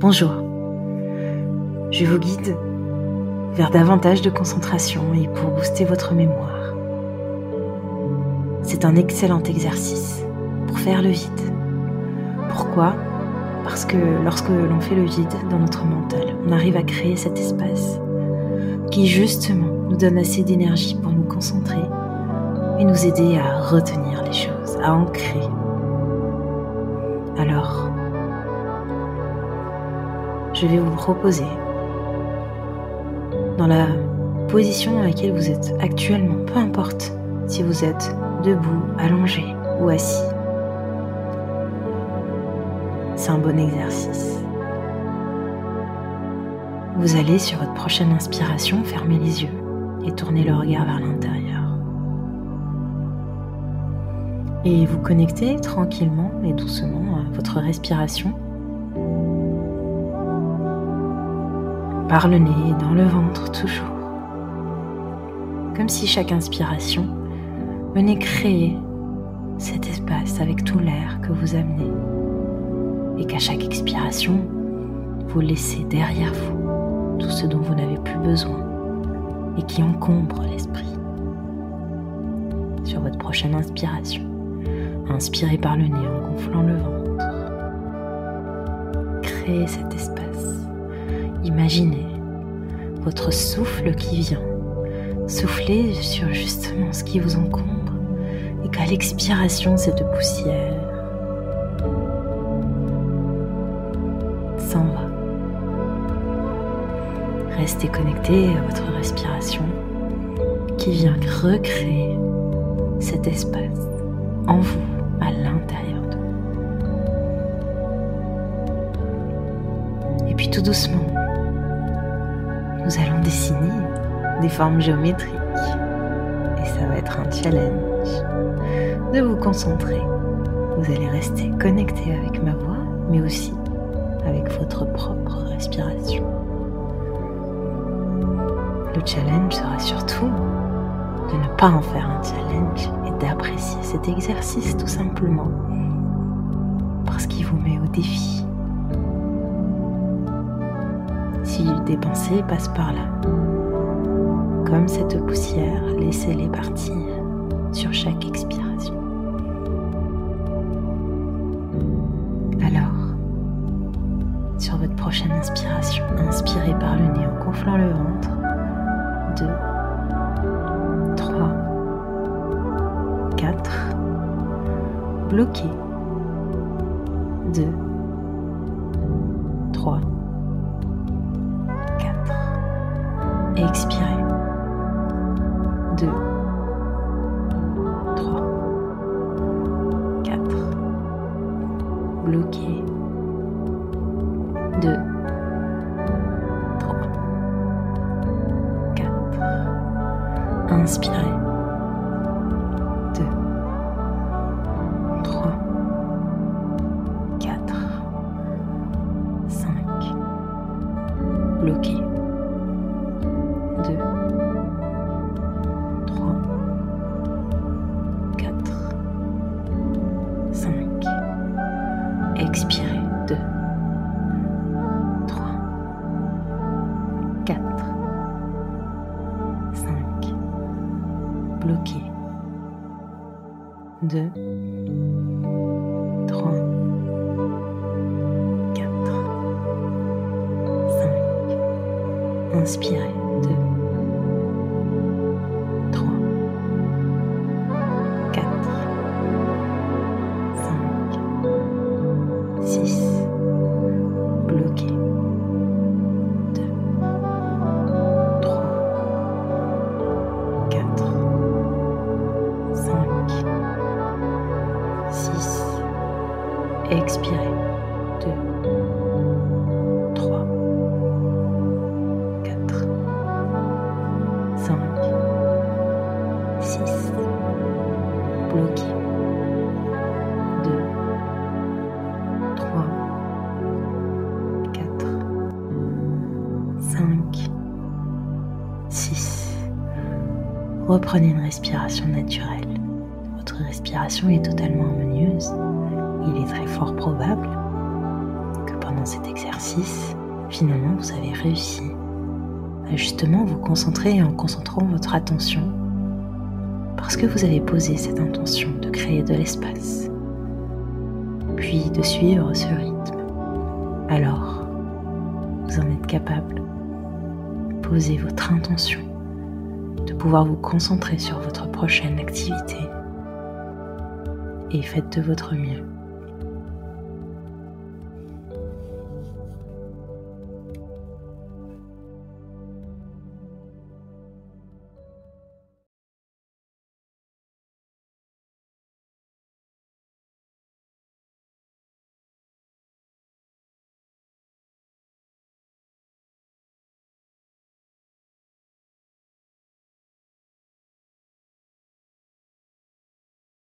Bonjour. Je vous guide vers davantage de concentration et pour booster votre mémoire. C'est un excellent exercice pour faire le vide. Pourquoi? Parce que lorsque l'on fait le vide dans notre mental, on arrive à créer cet espace qui justement nous donne assez d'énergie pour nous concentrer et nous aider à retenir les choses, à ancrer. Alors, je vais vous proposer, dans la position dans laquelle vous êtes actuellement, peu importe si vous êtes debout, allongé ou assis, c'est un bon exercice. Vous allez sur votre prochaine inspiration fermer les yeux et tourner le regard vers l'intérieur. Et vous connectez tranquillement et doucement votre respiration par le nez, dans le ventre toujours. Comme si chaque inspiration venait créer cet espace avec tout l'air que vous amenez. Et qu'à chaque expiration, vous laissez derrière vous tout ce dont vous n'avez plus besoin et qui encombre l'esprit. Sur votre prochaine inspiration, inspirez par le nez en gonflant le ventre. Créez cet espace Imaginez votre souffle qui vient. Soufflez sur justement ce qui vous encombre et qu'à l'expiration, cette poussière s'en va. Restez connecté à votre respiration qui vient recréer cet espace en vous, à l'intérieur de vous. Et puis tout doucement, nous allons dessiner des formes géométriques. Et ça va être un challenge de vous concentrer. Vous allez rester connecté avec ma voix, mais aussi avec votre propre respiration. Le challenge sera surtout de ne pas en faire un challenge et d'apprécier cet exercice tout simplement parce qu'il vous met au défi des pensées passent par là. Comme cette poussière, laissez-les partir sur chaque expiration. Alors, sur votre prochaine inspiration, inspirez par le nez en gonflant le ventre. 2, 3, 4. Bloquez. 2, 3, expirez. 2, 3, 4. Bloquez. 2, 3, 4. Inspirez. 2, 3, 4, 5. Bloquez. Expirez. 2, 3, 4, 5. Bloquez. 2, 3, 4, 5. Inspirez. Expirez. 2, 3, 4, 5, 6. Bloquez. 2, 3, 4, 5, 6. Reprenez une respiration naturelle. Votre respiration est totalement harmonieuse il est très fort probable que pendant cet exercice, finalement, vous avez réussi à justement vous concentrer en concentrant votre attention parce que vous avez posé cette intention de créer de l'espace, puis de suivre ce rythme. Alors, vous en êtes capable. Posez votre intention de pouvoir vous concentrer sur votre prochaine activité et faites de votre mieux.